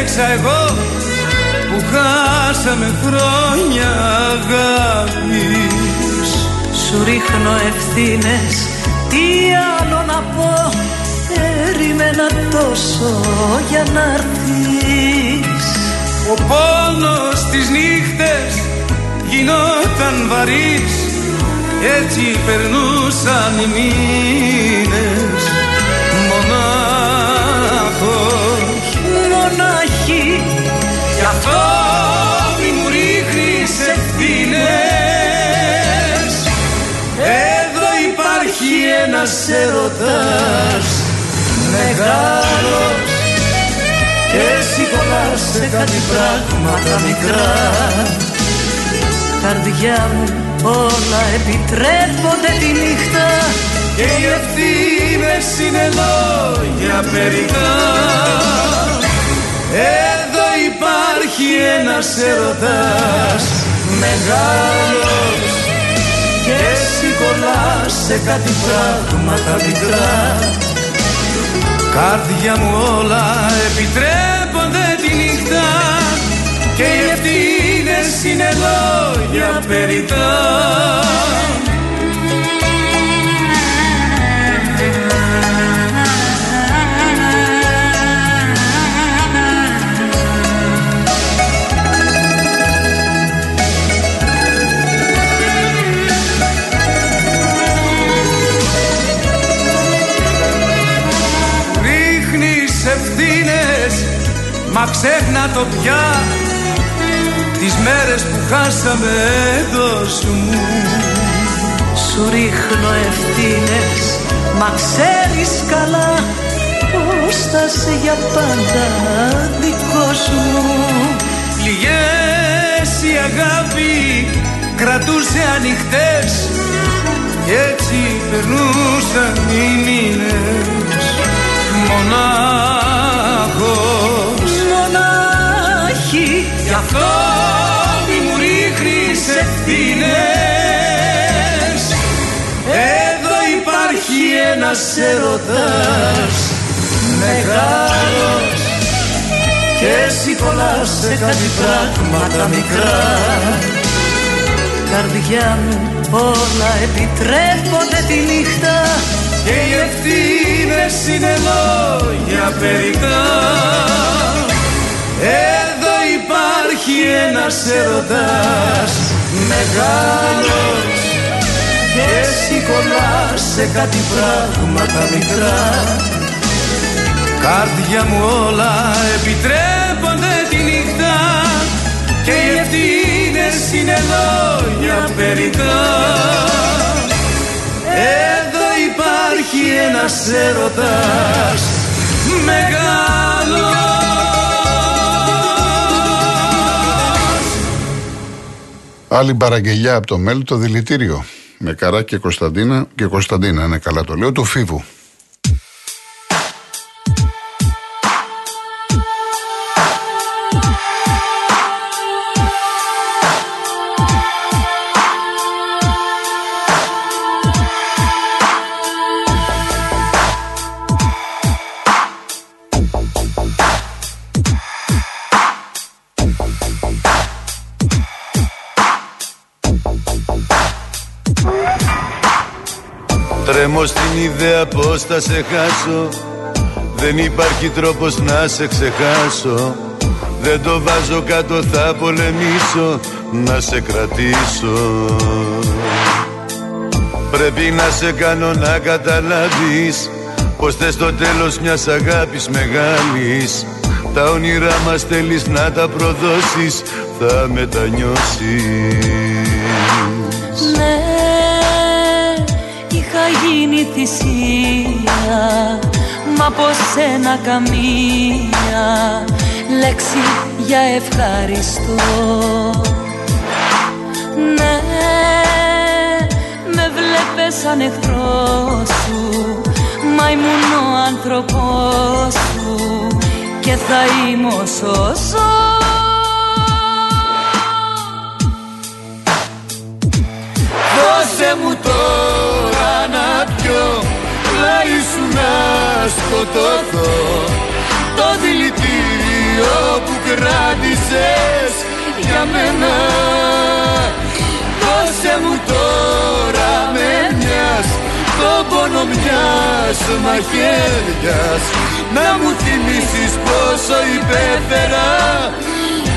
σκέφτεξα εγώ που χάσαμε χρόνια αγάπης. Σου ρίχνω ευθύνες, τι άλλο να πω. Περίμενα τόσο για να έρθεις. Ο πόνος τις νύχτες γινόταν βαρύς. Έτσι περνούσαν οι μήνες Μονάχη. Γι' αυτό μη μου ρίχνεις ευθύνες Εδώ υπάρχει ένας έρωτας μεγάλος. Και εσύ κολλάς σε κάτι πράγματα μικρά. Καρδιά μου όλα επιτρέπονται τη νύχτα. Και οι ευθύνες είναι λόγια περικά Εδώ υπάρχει ένας έρωτας μεγάλος και εσύ κολλάς σε κάτι πράγματα μικρά. Κάρδια μου όλα επιτρέπονται τη νύχτα. Και οι ευθύνες είναι λόγια περιτά Μα ξέχνα το πια Τις μέρες που χάσαμε εντός μου. Σου ρίχνω ευθύνες Μα ξέρεις καλά Πως θα σε για πάντα δικός μου Πληγές η αγάπη κρατούσε ανοιχτές Κι έτσι περνούσαν οι μήνες. Μονάχος Γι' αυτό μη μου ρίχνεις ευθύνες. Εδώ υπάρχει ένας έρωτας μεγάλος. Και εσύ κολλάς σε κάτι πράγματα μικρά. Καρδιά μου όλα επιτρέπονται τη νύχτα. Και οι ευθύνες είναι λόγια περικά Εδώ υπάρχει ένας έρωτας μεγάλος. Και εσύ κολλάς σε κάτι πράγματα μικρά. Κάρδια μου όλα επιτρέπονται τη νύχτα. Και οι ευθύνες είναι λόγια περικά Εδώ υπάρχει ένας έρωτας μεγάλος Άλλη παραγγελιά από το μέλλον το δηλητήριο. Με καρά και Κωνσταντίνα και Κωνσταντίνα, είναι καλά το λέω, του Φίβου. Στην ιδέα πως θα σε χάσω. Δεν υπάρχει τρόπος να σε ξεχάσω. Δεν το βάζω κάτω θα πολεμήσω. Να σε κρατήσω. Πρέπει να σε κάνω να καταλάβεις Πως θες το τέλος μιας αγάπης μεγάλης. Τα όνειρά μας θέλεις να τα προδώσεις. Θα μετανιώσεις γίνει θυσία Μα από σένα καμία λέξη για ευχαριστώ. Ναι, με βλέπες σαν εχθρός σου Μα ήμουν ο άνθρωπός σου Και θα είμαι όσο ζω σκοτωθώ Το δηλητήριο δηλητήριο που κράτησες για μένα. Δώσε μου τώρα με μιας το πόνο μιας μαχαίριας να μου θυμίσεις πόσο υπέφερα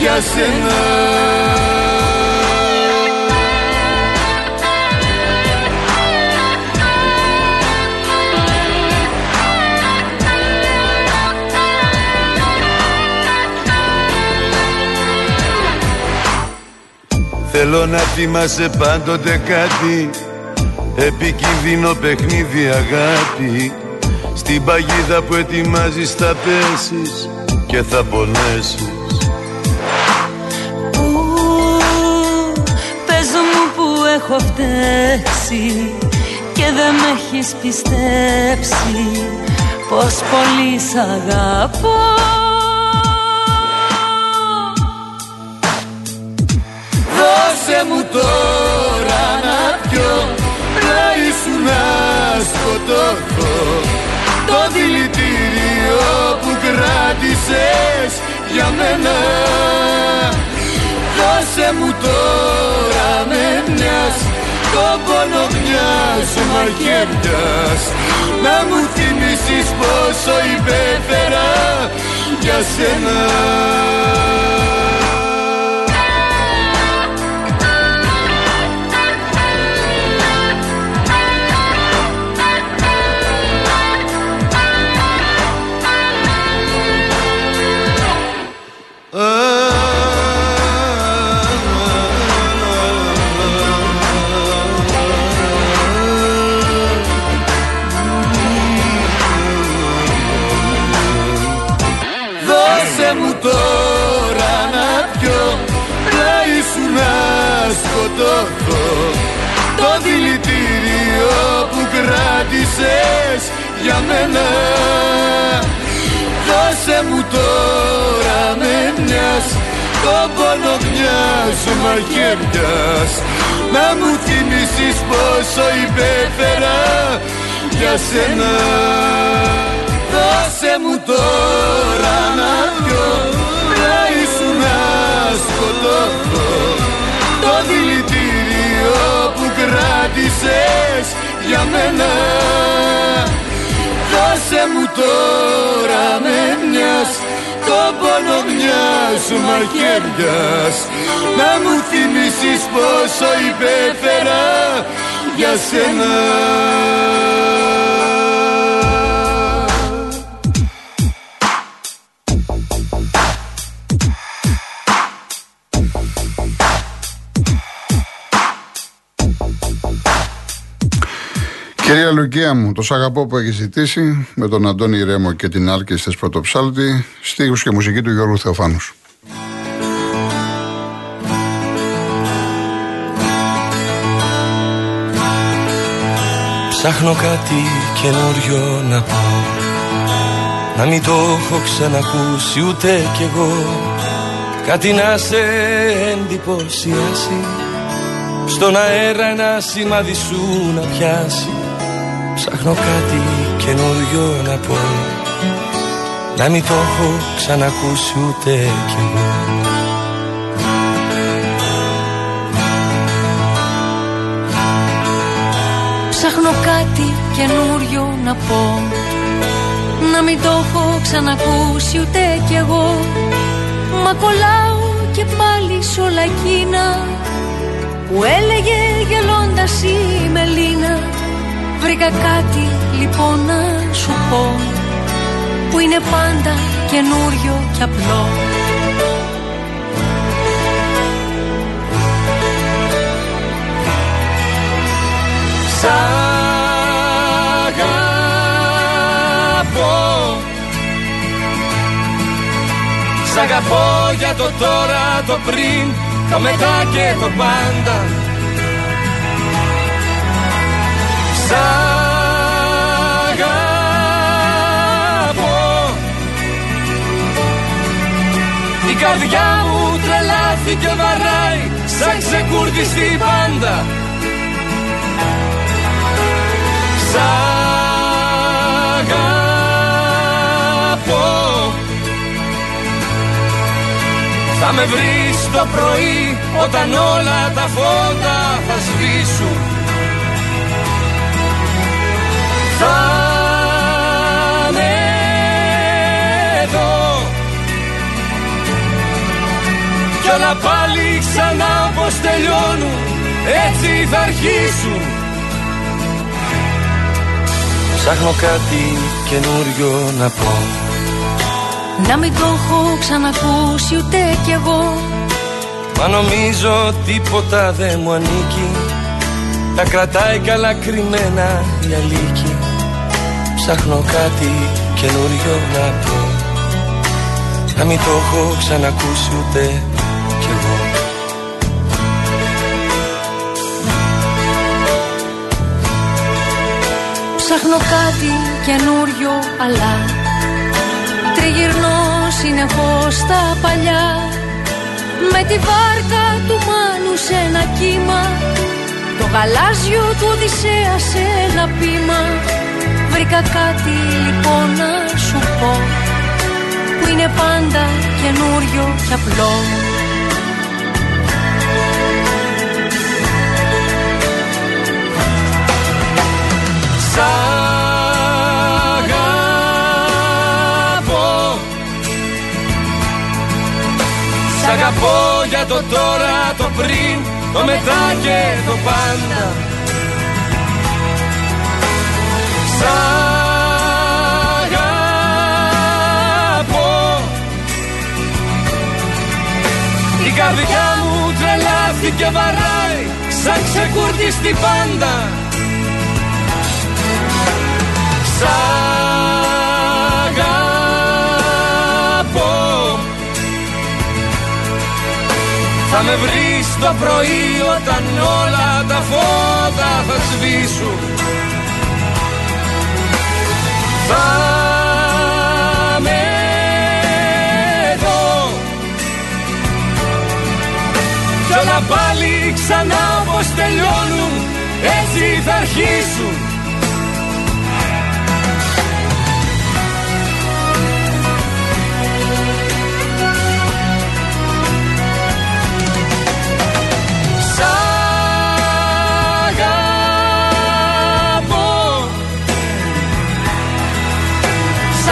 για σένα Θέλω να θυμάσαι πάντοτε κάτι. Επικίνδυνο παιχνίδι αγάπη. Στην παγίδα που ετοιμάζεις θα πέσεις Και θα πονέσεις. Πού, πες μου που έχω φταίξει Και δεν με έχεις πιστέψει. Πως πολύ σ' αγαπώ Δώσε μου τώρα να πιω Πλάι σου να σκοτωθώ Το δηλητήριο που κράτησες για μένα. Δώσε μου τώρα με μιας Το πόνο μιας μαχαιριάς Να μου θυμίσεις πόσο υπέφερα για σένα Το δηλητήριο που κράτησες για μένα. Δώσε μου τώρα με μιας. Το πόνο μιας μαχαιριάς Να μου θυμίσεις πόσο υπέφερα για σένα Δώσε μου τώρα να πιω. Πλάι σου να σκοτωθώ Το δηλητήριο που κράτησες για μένα. Δώσε μου τώρα με μιας. Το πόνο μιας μαχαιριάς Να μου θυμίσεις πόσο υπέφερα για σένα Κυρία Λουκία μου, το σ' αγαπώ που έχεις ζητήσει με τον Αντώνη Ρέμο και την Άλκη στις Πρωτοψάλτη, στίχους και μουσική του Γιώργου Θεοφάνους. Ψάχνω κάτι καινούριο να πω Να μην το έχω ξανακούσει ούτε κι εγώ. Κάτι να σε εντυπωσιάσει. Στον αέρα ένα σημάδι σου να πιάσει Ψάχνω κάτι καινούριο να πω. Να μην το έχω ξανακούσει ούτε κι εγώ. Ψάχνω κάτι καινούριο να πω. Να μην το έχω ξανακούσει ούτε κι εγώ. Μα κολλάω και πάλι σ' όλα εκείνα Που έλεγε γελώντας η Μελίνα Βρήκα κάτι λοιπόν να σου πω Που είναι πάντα καινούριο και απλό. Σ' αγαπώ. Σ' αγαπώ για το τώρα, το πριν, το μετά και το πάντα Σ' αγαπώ. Η καρδιά μου τρελάθηκε βαράει σαν ξεκούρδιστη πάντα. Σ' αγαπώ. Θα με βρεις το πρωί όταν όλα τα φώτα θα σβήσουν Κι όλα πάλι ξανά πως τελειώνουν έτσι θα αρχίσουν. Ψάχνω κάτι καινούριο να πω. Να μην το έχω ξανακούσει ούτε κι εγώ. Μα νομίζω τίποτα δεν μου ανήκει. Τα κρατάει καλά κρυμμένα η αλήκη. Ψάχνω κάτι καινούριο να πω. Να μην το έχω ξανακούσει ούτε Ψάχνω κάτι καινούριο αλλά Τριγυρνώ συνεχώς τα παλιά. Με τη βάρκα του Μάνου σε ένα κύμα Το γαλάζιο του Οδυσσέα σε ένα πείμα. Βρήκα κάτι λοιπόν να σου πω Που είναι πάντα καινούριο και απλό Σ' αγαπώ. Σ' αγαπώ για το τώρα, το πριν, το μετά και το πάντα. Σ' αγαπώ. Η καρδιά μου τρελάθηκε βαράει σαν ξεκούρτη στην πάντα Σ' αγαπώ. Θα με βρεις το πρωί όταν όλα τα φώτα θα σβήσουν. Θα με εδώ Κι όλα πάλι ξανά όπως τελειώνουν έτσι θα αρχίσουν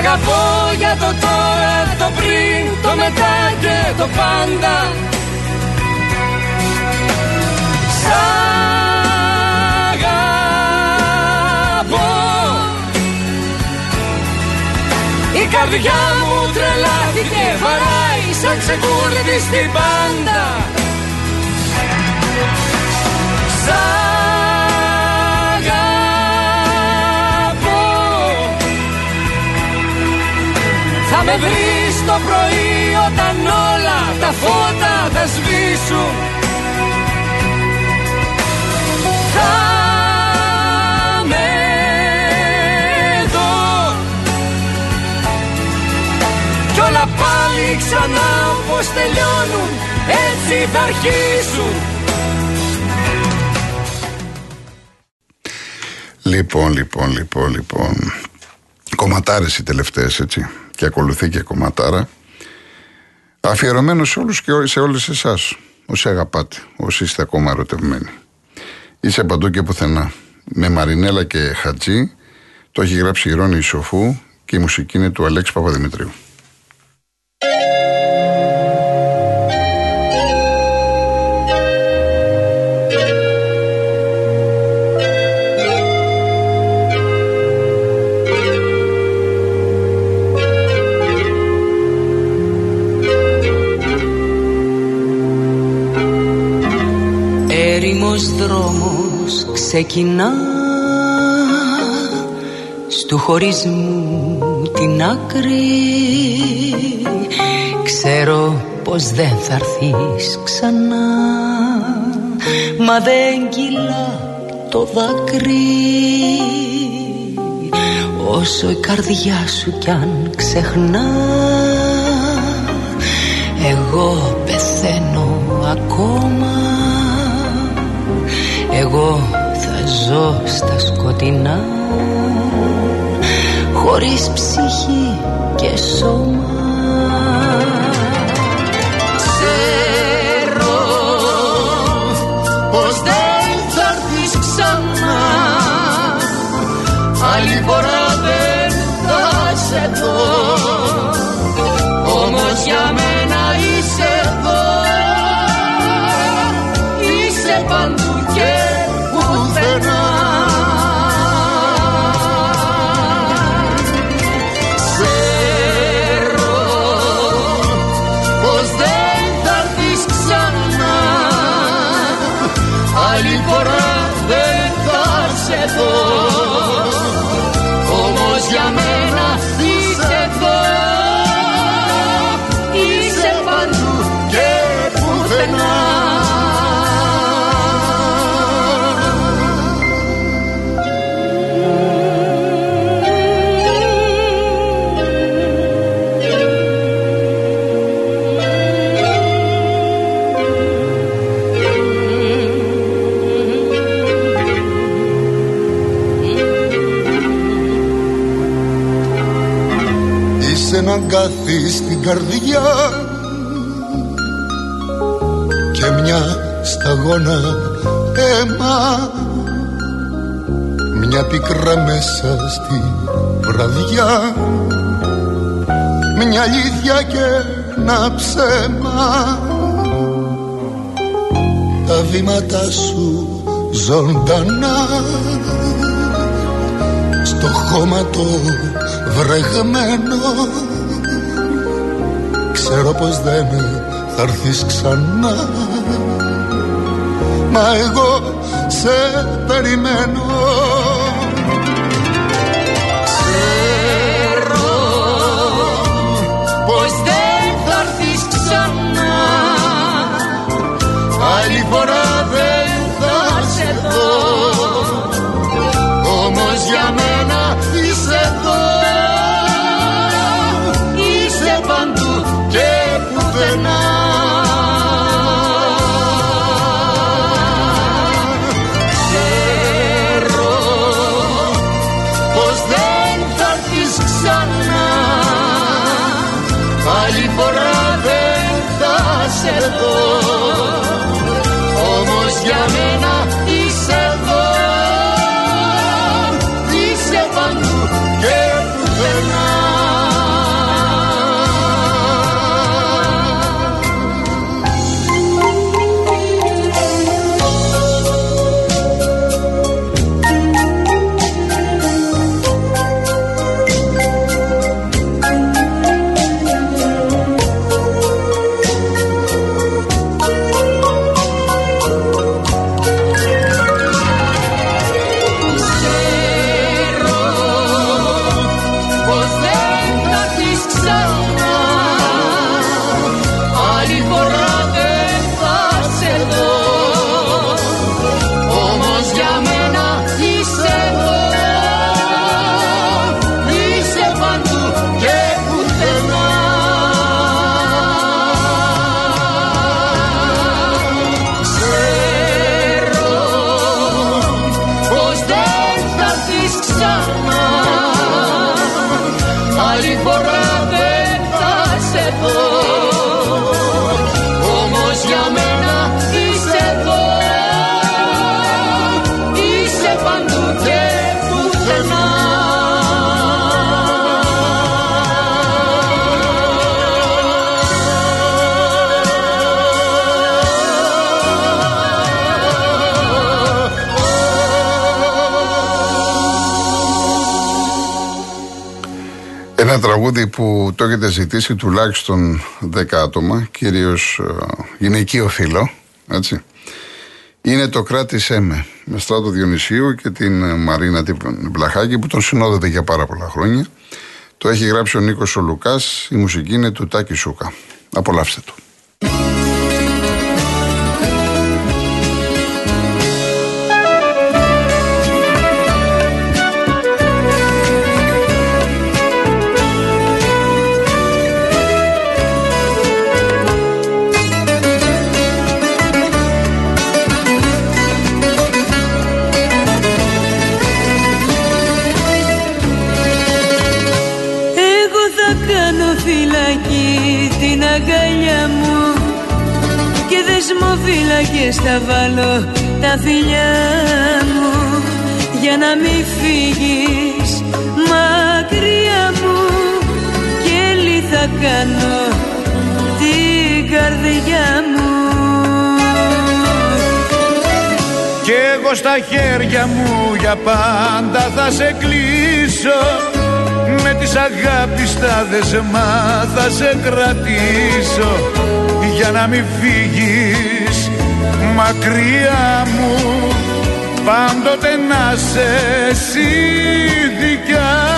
αγαπώ για το τώρα, το πριν, το μετά και το πάντα. Σ' αγαπώ. Η καρδιά μου τρελάθηκε βαράει σαν ξεκούρδι στην πάντα. Σ' αγαπώ Θα με βρεις το πρωί όταν όλα τα φώτα θα σβήσουν Θα με εδώ Κι όλα πάλι ξανά όπως τελειώνουν έτσι θα αρχίσουν Λοιπόν, λοιπόν, λοιπόν, λοιπόν. Κομματάρες οι τελευταίες, έτσι. Και ακολουθεί και κομματάρα. Αφιερωμένο σε όλους και σε όλες εσάς. Όσοι αγαπάτε, όσοι είστε ακόμα ερωτευμένοι. Είσαι παντού και πουθενά. Με Μαρινέλα και Χατζή. Το έχει γράψει η Ρώνη Ισοφού και η μουσική είναι του Αλέξη Παπαδημητρίου. Έρημος δρόμος ξεκινά. Στου χωρισμού την άκρη Ξέρω πως δεν θα έρθεις ξανά. Μα δεν κυλά το δάκρυ. Όσο η καρδιά σου κι αν ξεχνά Εγώ πεθαίνω ακόμα εγώ θα ζω στα σκοτεινά Χωρίς ψυχή και σώμα. Ξέρω πως δεν θα έρθεις ξανά. Άλλη φορά αγκάθι στην καρδιά. Και μια σταγόνα αίμα. Μια πικρά μέσα στη βραδιά. Μια αλήθεια και ένα ψέμα. Τα βήματα σου ζωντανά. Στο χώμα το βρεγμένο Ξέρω πως δεν θα έρθεις ξανά. Μα εγώ σε περιμένω. Ξέρω πως δεν θα έρθεις ξανά. Άλλη φορά Ένα τραγούδι που το έχετε ζητήσει τουλάχιστον 10 άτομα, κυρίως ε, γυναικείο φίλο, έτσι. Είναι το κράτησέ με, με στράτο Διονυσίου και την ε, Μαρίνα την Βλαχάκη που τον συνόδευε για πάρα πολλά χρόνια. Το έχει γράψει ο Νίκος ο Λουκάς, η μουσική είναι του Τάκη Σούκα. Απολαύστε το. Εγώ στα χέρια μου για πάντα θα σε κλείσω. Με τις αγάπης τα δεσμά θα σε κρατήσω. Για να μην φύγεις μακριά μου πάντοτε να σε εσύ δικιά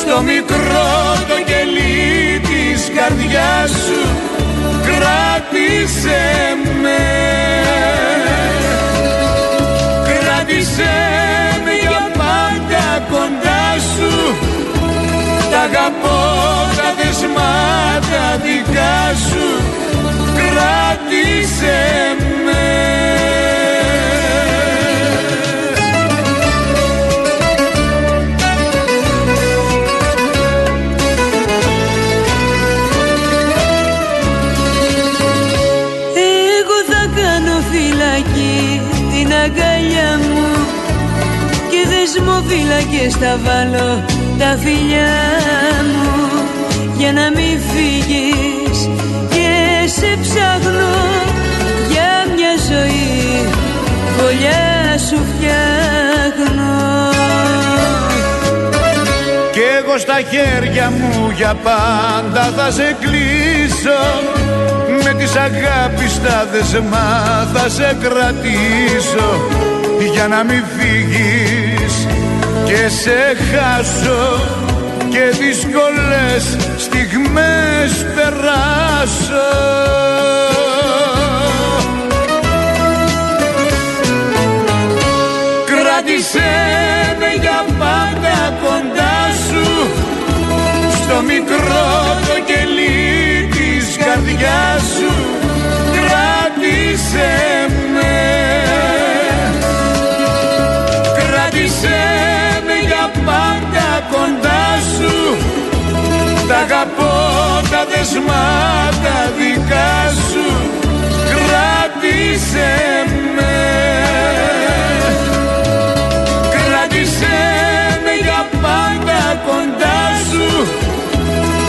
στο μικρό το κελί της καρδιάς σου κράτησέ με. Κράτησέ με για πάντα κοντά σου. Τα αγαπώ τα δεσμάτα δικά σου. Κράτησέ με και θα βάλω τα φιλιά μου για να μην φύγεις και σε ψάχνω για μια ζωή φωλιά σου φτιάχνω. Κι εγώ στα χέρια μου για πάντα θα σε κλείσω με τις αγάπης τα δεσμά θα σε κρατήσω για να μην φύγεις και σε χάσω και δύσκολες στιγμές περάσω. Κράτησέ με για πάντα κοντά σου στο μικρό το κελί της καρδιάς σου. Κράτησέ με Τα αγαπώ τα δεσμάτα δικά σου Κράτησέ με. Κράτησέ με για πάντα κοντά σου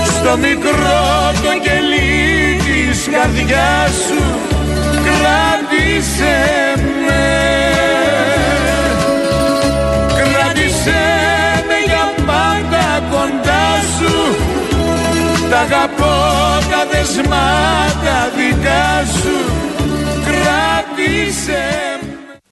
Στο μικρό το κελί της καρδιάς σου Κράτησέ με Τα αγαπώ τα δεσμάτα δικά σου Κράτησε